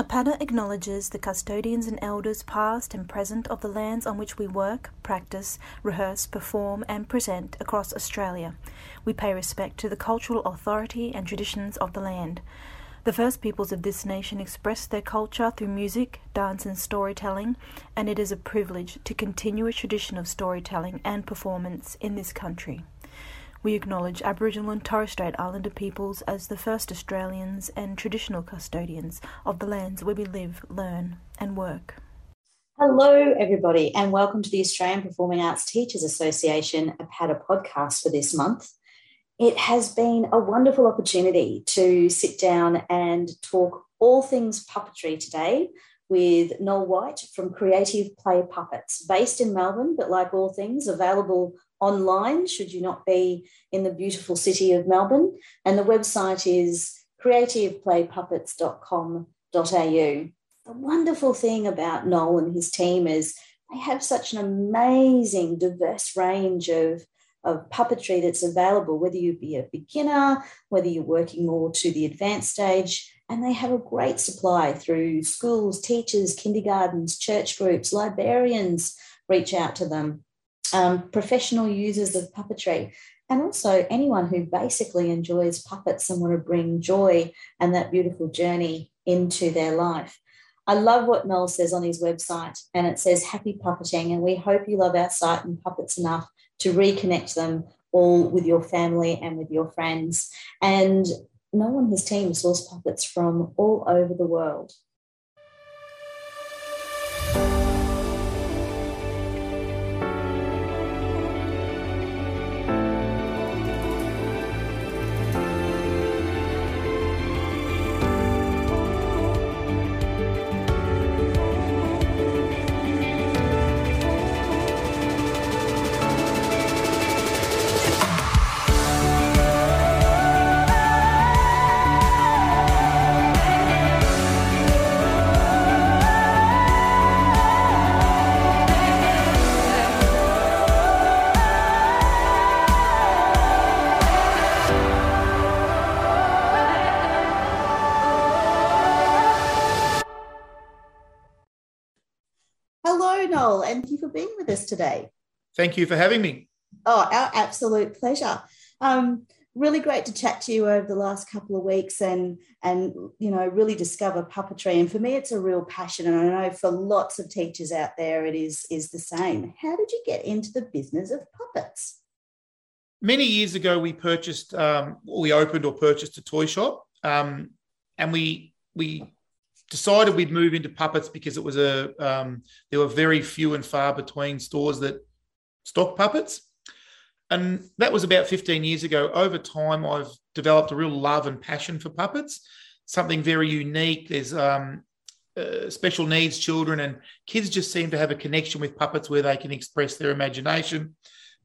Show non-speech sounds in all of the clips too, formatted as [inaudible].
APADA acknowledges the custodians and elders past and present of the lands on which we work, practice, rehearse, perform, and present across Australia. We pay respect to the cultural authority and traditions of the land. The first peoples of this nation expressed their culture through music, dance, and storytelling, and it is a privilege to continue a tradition of storytelling and performance in this country. We acknowledge Aboriginal and Torres Strait Islander peoples as the first Australians and traditional custodians of the lands where we live, learn, and work. Hello, everybody, and welcome to the Australian Performing Arts Teachers Association APADA podcast for this month. It has been a wonderful opportunity to sit down and talk all things puppetry today with Noel White from Creative Play Puppets, based in Melbourne, but like all things, available online should you not be in the beautiful city of Melbourne. And the website is creativeplaypuppets.com.au. The wonderful thing about Noel and his team is they have such an amazing, diverse range of, of puppetry that's available, whether you be a beginner, whether you're working more to the advanced stage. And they have a great supply through schools, teachers, kindergartens, church groups, librarians reach out to them um, professional users of puppetry, and also anyone who basically enjoys puppets and want to bring joy and that beautiful journey into their life. I love what Mel says on his website, and it says happy puppeting. And we hope you love our site and puppets enough to reconnect them all with your family and with your friends. And Noel and his team source puppets from all over the world. Us today. Thank you for having me. Oh, our absolute pleasure. Um, really great to chat to you over the last couple of weeks and and you know really discover puppetry and for me it's a real passion and i know for lots of teachers out there it is is the same how did you get into the business of puppets many years ago we purchased um, we opened or purchased a toy shop um, and we we decided we'd move into puppets because it was a um, there were very few and far between stores that stock puppets. And that was about 15 years ago. Over time i've developed a real love and passion for puppets something very unique. There's um, uh, special needs children and kids just seem to have a connection with puppets where they can express their imagination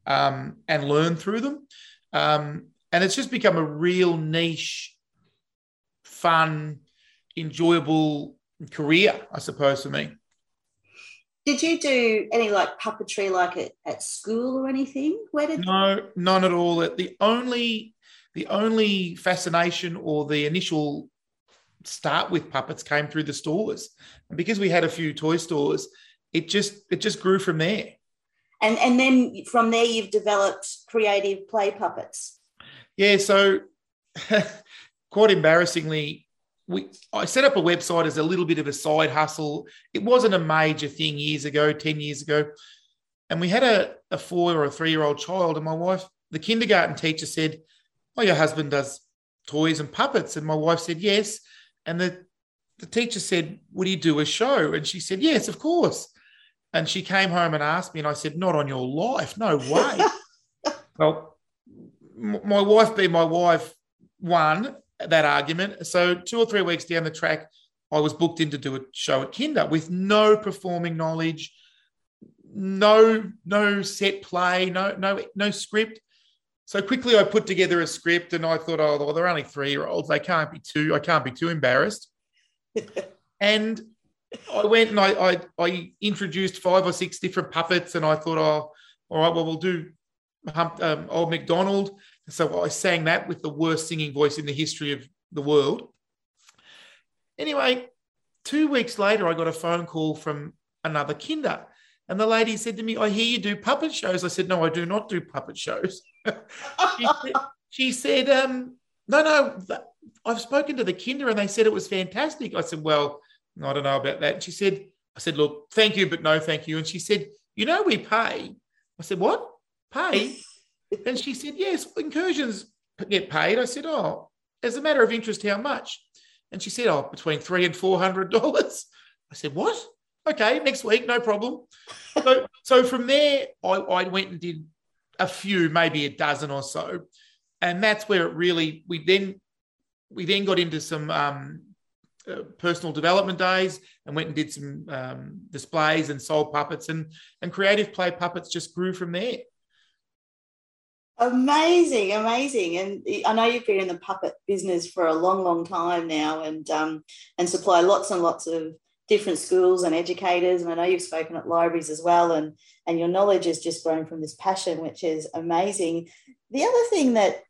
um, and learn through them. Um, and it's just become a real niche fun enjoyable career, I suppose, for me. Did you do any like puppetry like at, at school or anything? Where did no, none at all. The only the only fascination or the initial start with puppets came through the stores, and because we had a few toy stores, it just it just grew from there. And and then from there, you've developed creative play puppets. Yeah, so [laughs] quite embarrassingly, we I set up a website as a little bit of a side hustle. It wasn't a major thing years ago, 10 years ago. And we had a, a four or a three year old child, and my wife, the kindergarten teacher said, Oh, your husband does toys and puppets. And my wife said, Yes. And the, the teacher said, Would he do a show? And she said, Yes, of course. And she came home and asked me, and I said, Not on your life. No way. [laughs] well, my wife being my wife, one, that argument. So two or three weeks down the track, I was booked in to do a show at Kinder with no performing knowledge, no no set play, no no no script. So quickly, I put together a script, and I thought, oh, well, they're only three year olds. They can't be too. I can't be too embarrassed. [laughs] and I went and I, I, I introduced five or six different puppets, and I thought, oh, all right, well, we'll do um, old McDonald so I sang that with the worst singing voice in the history of the world. Anyway, two weeks later, I got a phone call from another kinder. And the lady said to me, I hear you do puppet shows. I said, No, I do not do puppet shows. [laughs] she said, she said um, No, no, I've spoken to the kinder and they said it was fantastic. I said, Well, I don't know about that. And she said, I said, Look, thank you, but no, thank you. And she said, You know, we pay. I said, What? Pay? And she said, Yes, incursions get paid. I said, Oh, as a matter of interest, how much? And she said, Oh, between three and four hundred dollars. I said, What? Okay, next week, no problem. so, so from there, I, I went and did a few, maybe a dozen or so. And that's where it really we then we then got into some um, uh, personal development days and went and did some um, displays and sold puppets and and creative play puppets just grew from there. Amazing, amazing, and I know you've been in the puppet business for a long, long time now, and um, and supply lots and lots of different schools and educators. And I know you've spoken at libraries as well, and and your knowledge has just grown from this passion, which is amazing. The other thing that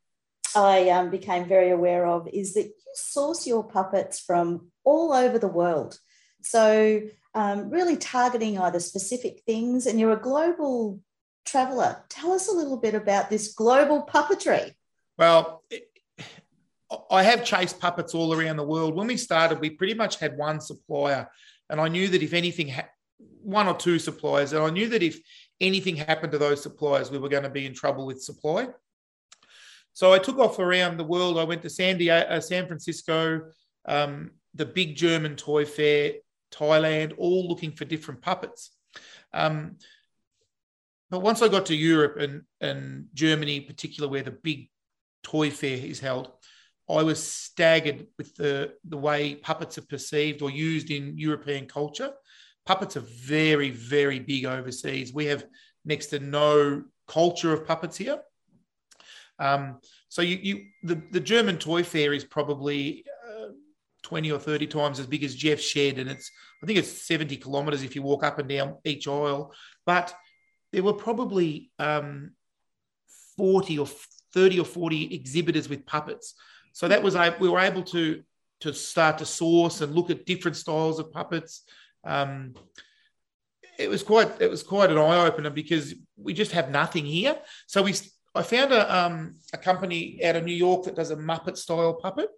I um, became very aware of is that you source your puppets from all over the world. So um, really targeting either specific things, and you're a global traveller. Tell us a little bit about this global puppetry. Well, I have chased puppets all around the world. When we started, we pretty much had one supplier, and I knew that if anything, ha- one or two suppliers, and I knew that if anything happened to those suppliers, we were going to be in trouble with supply. So I took off around the world. I went to San, Diego, uh, San Francisco, um, the big German toy fair, Thailand, all looking for different puppets. Um, but once I got to Europe and, and Germany, in particular, where the big toy fair is held, I was staggered with the, the way puppets are perceived or used in European culture. Puppets are very, very big overseas. We have next to no culture of puppets here. Um, so you, you the, the German toy fair is probably uh, 20 or 30 times as big as Jeff's shed. And it's, I think it's 70 kilometers if you walk up and down each aisle. But there were probably um, 40 or 30 or 40 exhibitors with puppets. So that was we were able to to start to source and look at different styles of puppets. Um, it was quite it was quite an eye opener because we just have nothing here. So we I found a um, a company out of New York that does a Muppet style puppet.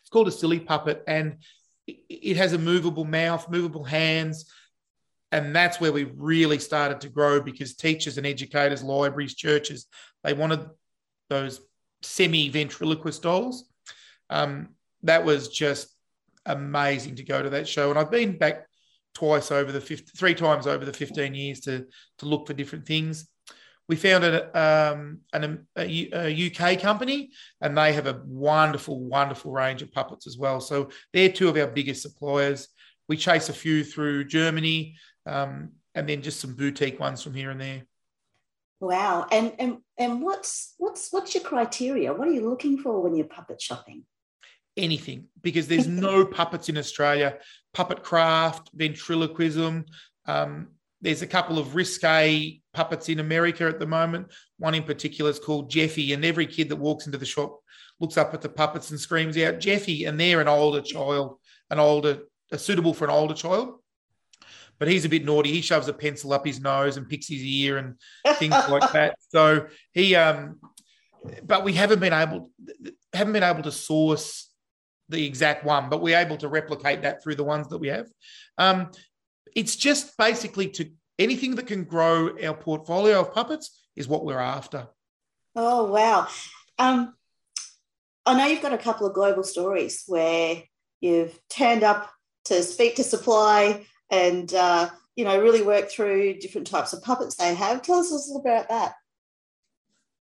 It's called a silly puppet, and it has a movable mouth, movable hands, and that's where we really started to grow because teachers and educators, libraries, churches, they wanted those semi ventriloquist dolls. Um, that was just amazing to go to that show. And I've been back twice over the 50, three times over the 15 years to, to look for different things. We found a, um, an, a, a UK company, and they have a wonderful, wonderful range of puppets as well. So they're two of our biggest suppliers. We chase a few through Germany, um, and then just some boutique ones from here and there. Wow. And and and what's what's what's your criteria? What are you looking for when you're puppet shopping? Anything, because there's no puppets in Australia. Puppet craft, ventriloquism. Um, there's a couple of risque puppets in America at the moment. One in particular is called Jeffy, and every kid that walks into the shop looks up at the puppets and screams out Jeffy, and they're an older child, an older, suitable for an older child but he's a bit naughty. He shoves a pencil up his nose and picks his ear and things [laughs] like that. So he, um, but we haven't been able, haven't been able to source the exact one, but we're able to replicate that through the ones that we have. Um, it's just basically to anything that can grow our portfolio of puppets is what we're after. Oh wow! Um, I know you've got a couple of global stories where you've turned up to speak to supply and uh, you know really work through different types of puppets they have. Tell us a little about that.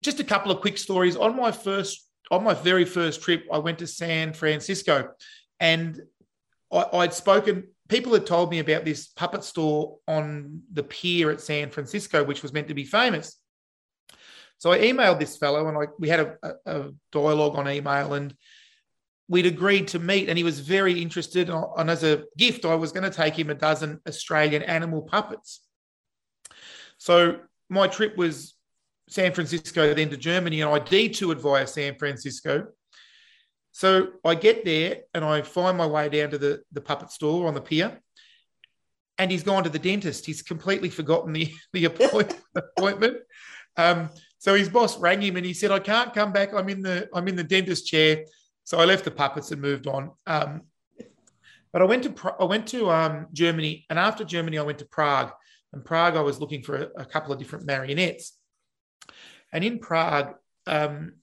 Just a couple of quick stories. On my first, on my very first trip, I went to San Francisco, and I, I'd spoken. People had told me about this puppet store on the pier at San Francisco, which was meant to be famous. So I emailed this fellow, and I, we had a, a, dialogue on email, and we'd agreed to meet and he was very interested and as a gift i was going to take him a dozen australian animal puppets so my trip was san francisco then to germany and i detoured via san francisco So I get there and I find my way down to the, the puppet store on the pier. And he's gone to the dentist. He's completely forgotten the, [laughs] the appointment. [laughs] appointment. Um, so his boss rang him and he said, I can't come back. I'm in the I'm in the dentist chair. So I left the puppets and moved on. Um, but I went to I went to um, Germany, and after Germany, I went to Prague. And Prague, I was looking for a, a couple of different marionettes. And in Prague, um,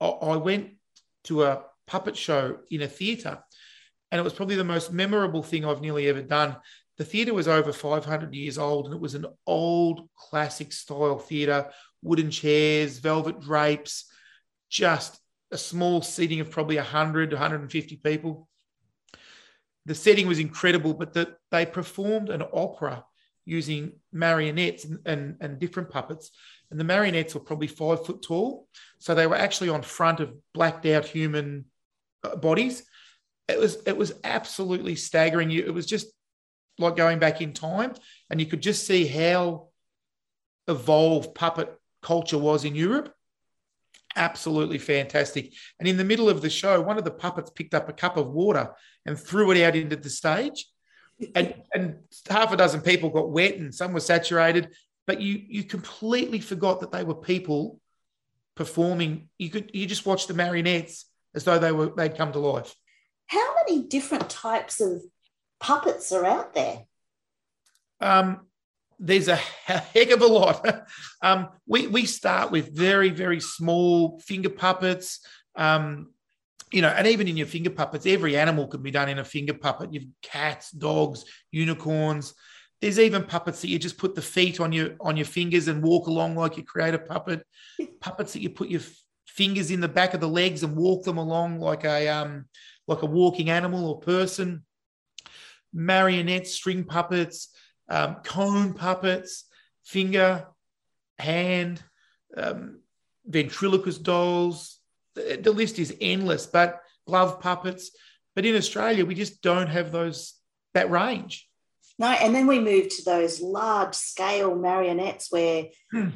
I, I went to a puppet show in a theatre, and it was probably the most memorable thing I've nearly ever done. The theatre was over 500 years old, and it was an old classic style theatre, wooden chairs, velvet drapes, just a small seating of probably 100, 150 people. The setting was incredible, but the, they performed an opera using marionettes and, and, and different puppets. And the marionettes were probably five foot tall. So they were actually on front of blacked out human uh, bodies. It was it was absolutely staggering. It was just like going back in time, and you could just see how evolved puppet culture was in Europe. Absolutely fantastic. And in the middle of the show, one of the puppets picked up a cup of water and threw it out into the stage. And, and half a dozen people got wet and some were saturated, but you you completely forgot that they were people performing. You could you just watch the marionettes as though they were they'd come to life. How many different types of puppets are out there? Um, there's a [laughs] heck of a lot. [laughs] um, we we start with very very small finger puppets. Um, you know, and even in your finger puppets, every animal can be done in a finger puppet. You've cats, dogs, unicorns. There's even puppets that you just put the feet on your on your fingers and walk along like you create a puppet. [laughs] puppets that you put your fingers in the back of the legs and walk them along like a um like a walking animal or person. Marionettes, string puppets, um, cone puppets, finger, hand, um, ventriloquist dolls, the list is endless, but glove puppets. But in Australia, we just don't have those that range. No, and then we move to those large scale marionettes where hmm.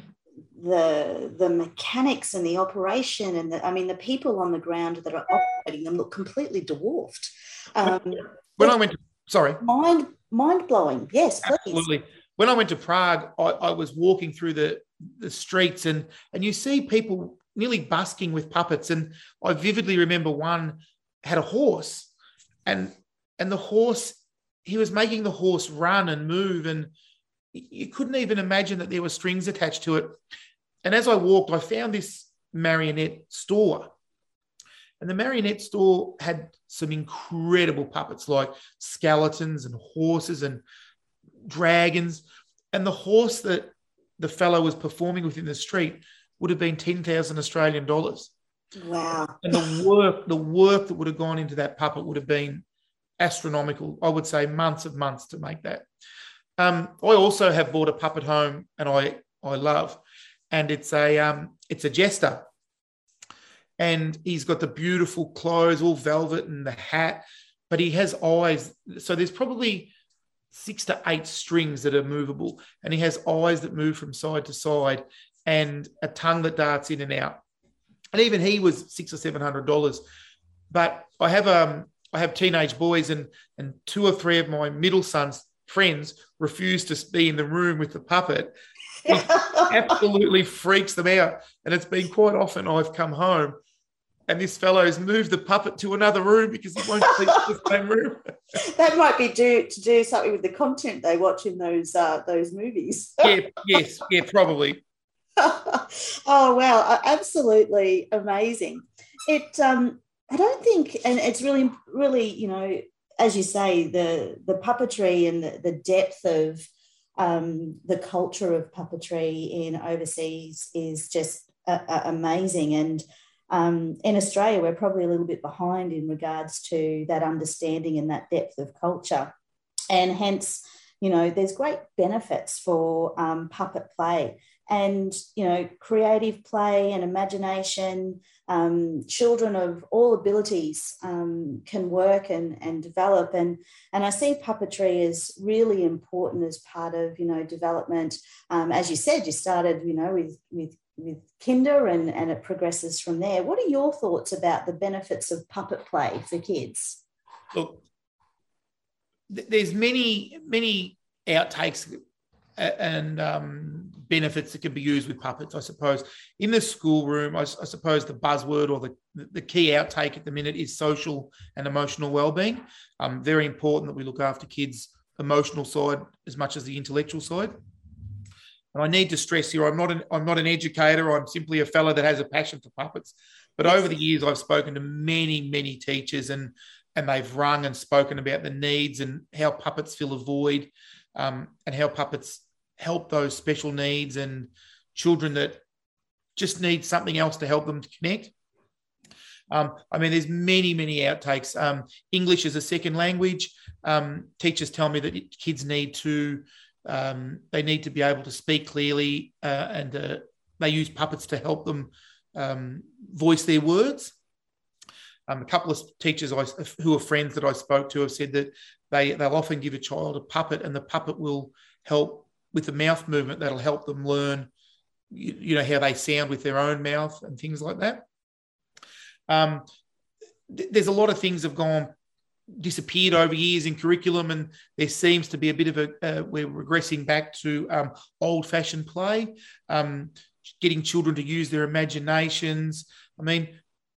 the the mechanics and the operation and the I mean the people on the ground that are operating them look completely dwarfed. Um, when I went to sorry, mind mind blowing. Yes, please. absolutely. When I went to Prague, I, I was walking through the the streets and and you see people nearly busking with puppets. And I vividly remember one had a horse, and and the horse he was making the horse run and move, and you couldn't even imagine that there were strings attached to it. And as I walked, I found this marionette store. And the marionette store had some incredible puppets like skeletons and horses and dragons. And the horse that the fellow was performing with in the street would have been 10,000 Australian dollars. Wow. And the work, the work that would have gone into that puppet would have been astronomical. I would say months of months to make that. Um, I also have bought a puppet home and I, I love, and it's a, um, it's a jester. And he's got the beautiful clothes, all velvet and the hat, but he has eyes. So there's probably six to eight strings that are movable, and he has eyes that move from side to side and a tongue that darts in and out. And even he was six or seven hundred dollars. But I have um I have teenage boys and and two or three of my middle sons friends refuse to be in the room with the puppet. It [laughs] absolutely freaks them out. And it's been quite often I've come home and this fellow's moved the puppet to another room because he won't sleep in the [laughs] same room. that might be due to do something with the content they watch in those uh, those movies. yeah, yes, yeah, probably. [laughs] oh wow, absolutely amazing. It um I don't think and it's really really, you know, as you say, the the puppetry and the, the depth of um, the culture of puppetry in overseas is just uh, amazing. And um, in Australia, we're probably a little bit behind in regards to that understanding and that depth of culture. And hence, you know, there's great benefits for um, puppet play and you know creative play and imagination. Um, children of all abilities um, can work and, and develop. And and i see puppetry as really important as part of you know development. Um, as you said you started you know with with with kinder and, and it progresses from there. What are your thoughts about the benefits of puppet play for kids? Look, there's many, many outtakes and um, benefits that can be used with puppets, I suppose. In the schoolroom, I, I, suppose the buzzword or the, the key outtake at the minute is social and emotional well-being. Um, very important that we look after kids' emotional side as much as the intellectual side. And I need to stress here, I'm not an I'm not an educator. I'm simply a fellow that has a passion for puppets. But over the years, I've spoken to many, many teachers, and and they've rung and spoken about the needs and how puppets fill a void, um, and how puppets help those special needs and children that just need something else to help them to connect. Um, I mean, there's many, many outtakes. Um, English is a second language. Um, teachers tell me that kids need to um, they need to be able to speak clearly, uh, and uh, they use puppets to help them um, voice their words. Um, a couple of teachers I, who are friends that I spoke to have said that they they'll often give a child a puppet, and the puppet will help with the mouth movement. That'll help them learn, you, you know, how they sound with their own mouth and things like that. Um, th- there's a lot of things have gone disappeared over years in curriculum, and there seems to be a bit of a uh, we're regressing back to um, old-fashioned play, um, getting children to use their imaginations. I mean,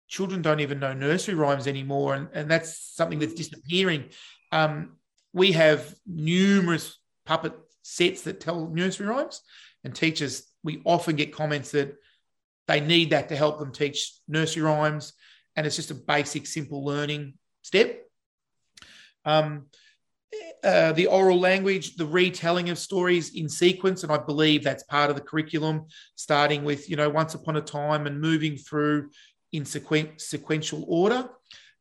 children don't even know nursery rhymes anymore, and, and that's something that's disappearing. Um, we have numerous puppet sets that tell nursery rhymes, and teachers we often get comments that they need that to help them teach nursery rhymes, and it's just a basic, simple learning step. Um, uh, the oral language, the retelling of stories in sequence, and I believe that's part of the curriculum, starting with you know once upon a time and moving through in sequen- sequential order.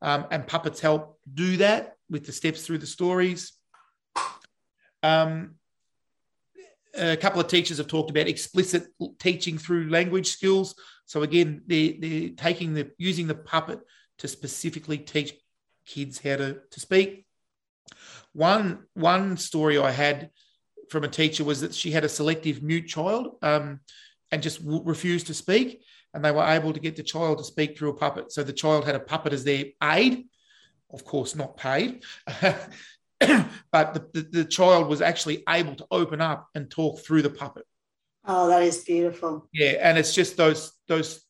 Um, and puppets help do that with the steps through the stories. Um, a couple of teachers have talked about explicit teaching through language skills. So again, they're, they're taking the using the puppet to specifically teach kids how to, to speak. One one story I had from a teacher was that she had a selective mute child um, and just w- refused to speak, and they were able to get the child to speak through a puppet. So the child had a puppet as their aid, of course not paid, [laughs] but the, the, the child was actually able to open up and talk through the puppet. Oh, that is beautiful. Yeah, and it's just those those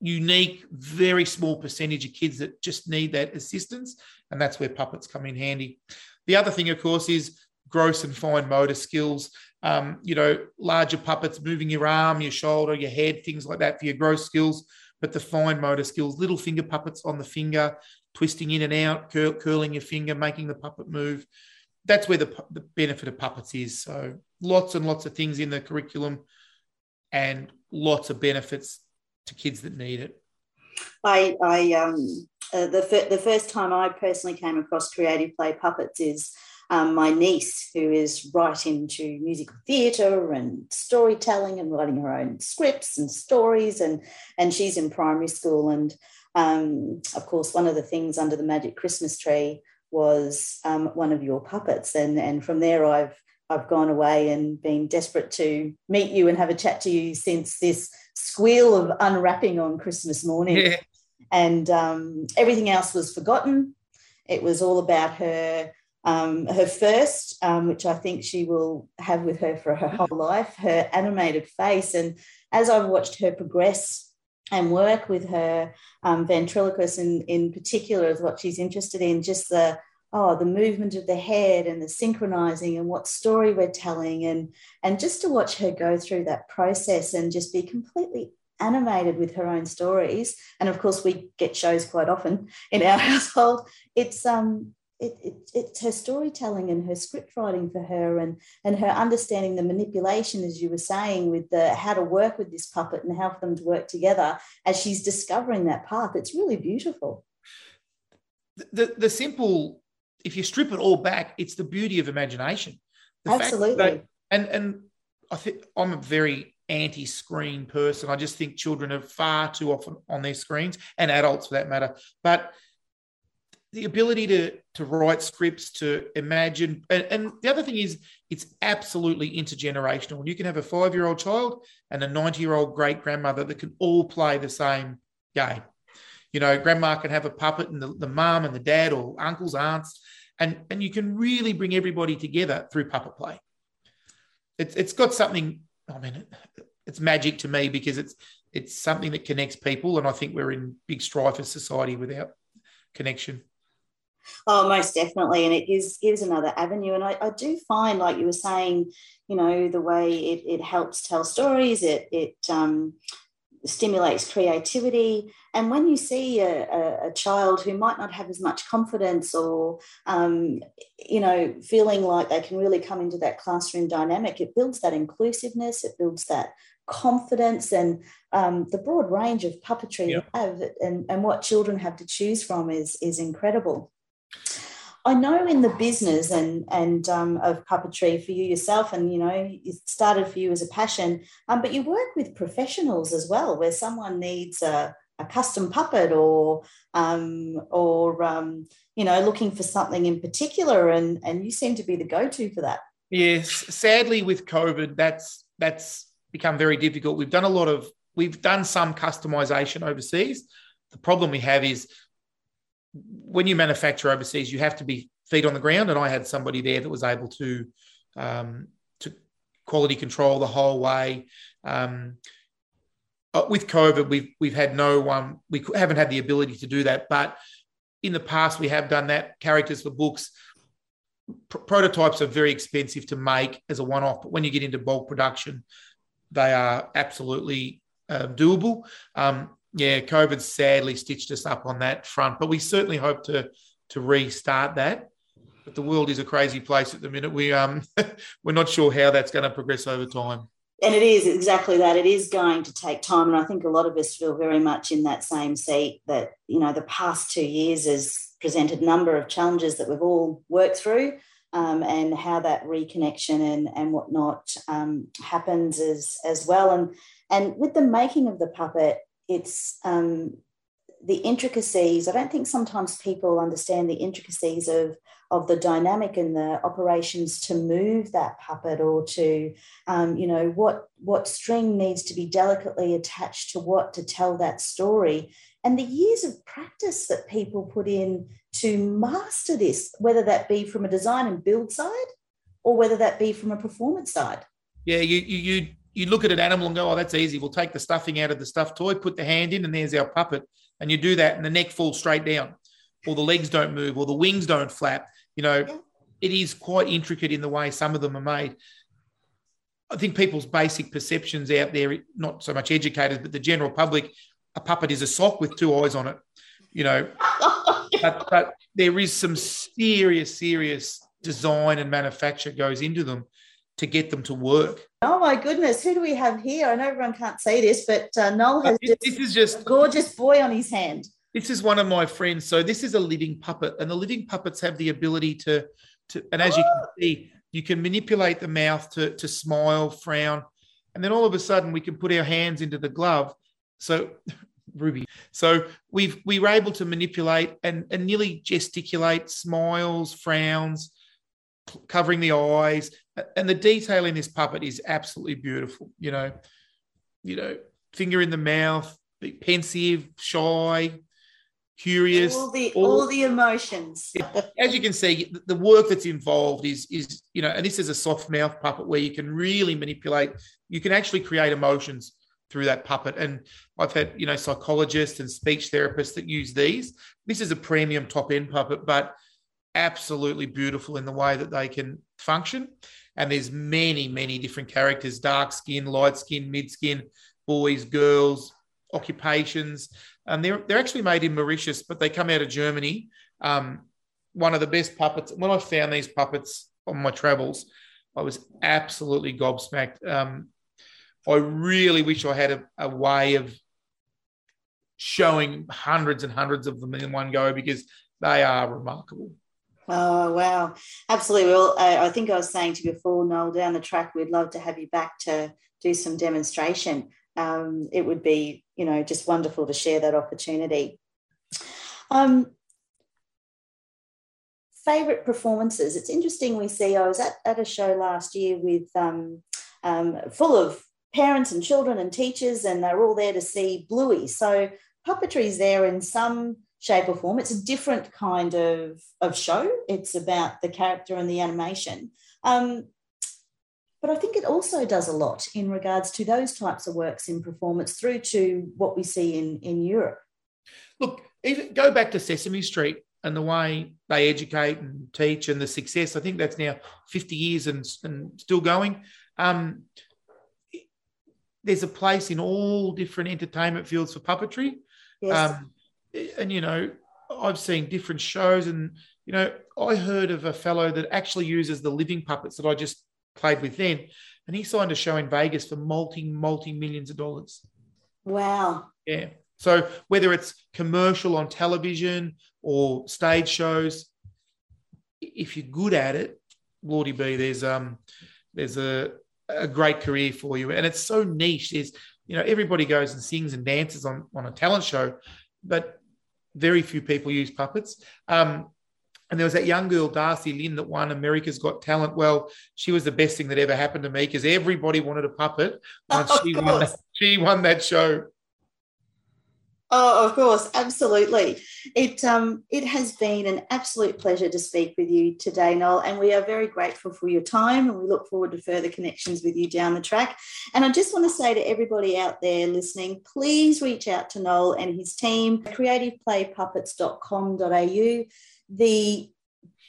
unique, very small percentage of kids that just need that assistance, and that's where puppets come in handy. The other thing, of course, is gross and fine motor skills. Um, you know, larger puppets, moving your arm, your shoulder, your head, things like that for your gross skills. But the fine motor skills, little finger puppets on the finger, twisting in and out, cur- curling your finger, making the puppet move. That's where the, the benefit of puppets is. So lots and lots of things in the curriculum and lots of benefits to kids that need it. I, I um, uh, the, fir- the first time I personally came across creative play puppets is um, my niece, who is right into musical theatre and storytelling and writing her own scripts and stories, and and she's in primary school. And um, of course, one of the things under the magic Christmas tree was um, one of your puppets, and and from there I've I've gone away and been desperate to meet you and have a chat to you since this squeal of unwrapping on Christmas morning. Yeah. And um, everything else was forgotten. It was all about her um, her first, um, which I think she will have with her for her whole life, her animated face. And as I've watched her progress and work with her um, ventriloquist in, in particular is what she's interested in, just the oh the movement of the head and the synchronizing and what story we're telling and and just to watch her go through that process and just be completely animated with her own stories. And of course we get shows quite often in our [laughs] household. It's um it, it, it's her storytelling and her script writing for her and and her understanding the manipulation as you were saying with the how to work with this puppet and how for them to work together as she's discovering that path. It's really beautiful. The the simple if you strip it all back, it's the beauty of imagination. The Absolutely. That, and and I think I'm a very anti-screen person. I just think children are far too often on their screens, and adults for that matter. But the ability to to write scripts, to imagine, and, and the other thing is it's absolutely intergenerational. You can have a five year old child and a ninety year old great grandmother that can all play the same game. You know, grandma can have a puppet, and the, the mum and the dad, or uncles, aunts, and and you can really bring everybody together through puppet play. It's it's got something. I mean, it's magic to me because it's it's something that connects people, and I think we're in big strife as society without connection. Oh, most definitely. And it gives gives another avenue. And I, I do find, like you were saying, you know, the way it, it helps tell stories, it it um, stimulates creativity. And when you see a, a, a, child who might not have as much confidence or, um, you know, feeling like they can really come into that classroom dynamic, it builds that inclusiveness, it builds that confidence and um, the broad range of puppetry you have and, and what children have to choose from is, is incredible. I know in the business and and um, of puppetry for you yourself, and you know, it started for you as a passion, um, but you work with professionals as well, where someone needs a, a custom puppet or um, or um, you know, looking for something in particular, and and you seem to be the go-to for that. Yes, sadly, with COVID, that's that's become very difficult. We've done a lot of we've done some customization overseas. The problem we have is when you manufacture overseas, you have to be feet on the ground, and I had somebody there that was able to um, to quality control the whole way. Um, uh, with COVID, we've we've had no one. We haven't had the ability to do that, but in the past we have done that. Characters for books. prototypes are very expensive to make as a one-off, but when you get into bulk production, they are absolutely uh, doable. Um, yeah, COVID sadly stitched us up on that front, but we certainly hope to to restart that. But the world is a crazy place at the minute. We um [laughs] we're not sure how that's going to progress over time. And it is exactly that. It is going to take time, and I think a lot of us feel very much in that same seat. That you know, the past two years has presented a number of challenges that we've all worked through. Um, and how that reconnection and, and whatnot um, happens as, as well. And, and with the making of the puppet, it's um, the intricacies. I don't think sometimes people understand the intricacies of of the dynamic and the operations to move that puppet or to um, you know what what string needs to be delicately attached to what to tell that story and the years of practice that people put in to master this whether that be from a design and build side or whether that be from a performance side yeah you you you look at an animal and go, oh, that's easy. We'll take the stuffing out of the stuffed toy, put the hand in, and there's our puppet. And you do that, and the neck falls straight down, or the legs don't move, or the wings don't flap. You know, it is quite intricate in the way some of them are made. I think people's basic perceptions out there, not so much educated, but the general public, a puppet is a sock with two eyes on it. You know, [laughs] but, but there is some serious, serious design and manufacture goes into them to get them to work. Oh my goodness, who do we have here? I know everyone can't see this, but uh, Noel has this, this is just a gorgeous boy on his hand. This is one of my friends. So this is a living puppet, and the living puppets have the ability to, to and as oh. you can oh. see, you can manipulate the mouth to, to smile, frown, and then all of a sudden we can put our hands into the glove. So [laughs] Ruby. So we've we were able to manipulate and, and nearly gesticulate smiles, frowns, covering the eyes, and the detail in this puppet is absolutely beautiful. You know, you know, finger in the mouth, pensive, shy, curious, all the all, all the emotions. As you can see, the work that's involved is is you know, and this is a soft mouth puppet where you can really manipulate. You can actually create emotions through that puppet. And I've had you know psychologists and speech therapists that use these. This is a premium top end puppet, but absolutely beautiful in the way that they can function. And there's many, many different characters: dark skin, light skin, mid skin, boys, girls, occupations. And they're they're actually made in Mauritius, but they come out of Germany. Um, one of the best puppets. When I found these puppets on my travels, I was absolutely gobsmacked. Um, I really wish I had a, a way of showing hundreds and hundreds of them in one go because they are remarkable. Oh, wow. Absolutely. Well, I, I think I was saying to you before, Noel, down the track, we'd love to have you back to do some demonstration. Um, it would be, you know, just wonderful to share that opportunity. Um, favorite performances. It's interesting we see, I was at, at a show last year with um, um, full of parents and children and teachers, and they're all there to see Bluey. So puppetry is there in some shape or form. It's a different kind of, of show. It's about the character and the animation. Um, but I think it also does a lot in regards to those types of works in performance through to what we see in, in Europe. Look, even go back to Sesame Street and the way they educate and teach and the success. I think that's now 50 years and, and still going. Um, there's a place in all different entertainment fields for puppetry. Yes. Um, and, you know, I've seen different shows and, you know, I heard of a fellow that actually uses the living puppets that I just played with then. And he signed a show in Vegas for multi, multi millions of dollars. Wow. Yeah. So whether it's commercial on television or stage shows, if you're good at it, Lordy B, there's um there's a, a great career for you. And it's so niche. There's, you know, everybody goes and sings and dances on, on a talent show, but very few people use puppets. Um, and there was that young girl, Darci Lynne, that won America's Got Talent. Well, she was the best thing that ever happened to me because everybody wanted a puppet. Once [laughs] oh, she, won that, [laughs] she won that show. Oh, of course, absolutely. It um, it has been an absolute pleasure to speak with you today, Noel, and we are very grateful for your time, and we look forward to further connections with you down the track. And I just want to say to everybody out there listening, please reach out to Noel and his team, creativeplaypuppets.com.au the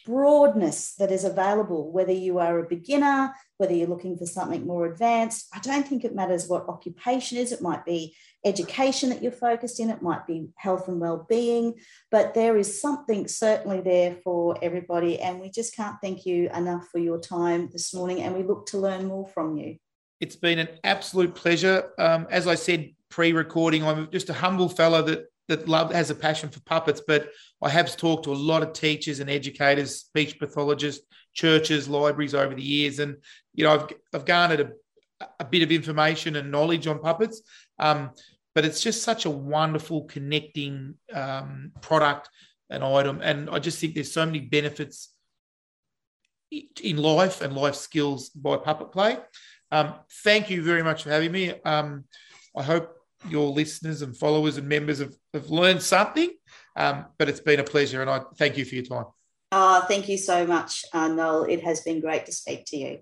broadness that is available, whether you are a beginner, whether you're looking for something more advanced. I don't think it matters what occupation is. It might be education that you're focused in, it might be health and well-being, but there is something certainly there for everybody. And we just can't thank you enough for your time this morning. And we look to learn more from you. It's been an absolute pleasure. Um, as I said pre-recording, I'm just a humble fellow that that love has a passion for puppets, but I have talked to a lot of teachers and educators, speech pathologists, churches, libraries over the years, and you know I've I've garnered a, a bit of information and knowledge on puppets. Um, but it's just such a wonderful connecting um, product and item, and I just think there's so many benefits in life and life skills by puppet play. Um, thank you very much for having me. Um, I hope your listeners and followers and members have, have learned something. Um, but it's been a pleasure, and I thank you for your time. Oh, thank you so much, uh, Noel. It has been great to speak to you.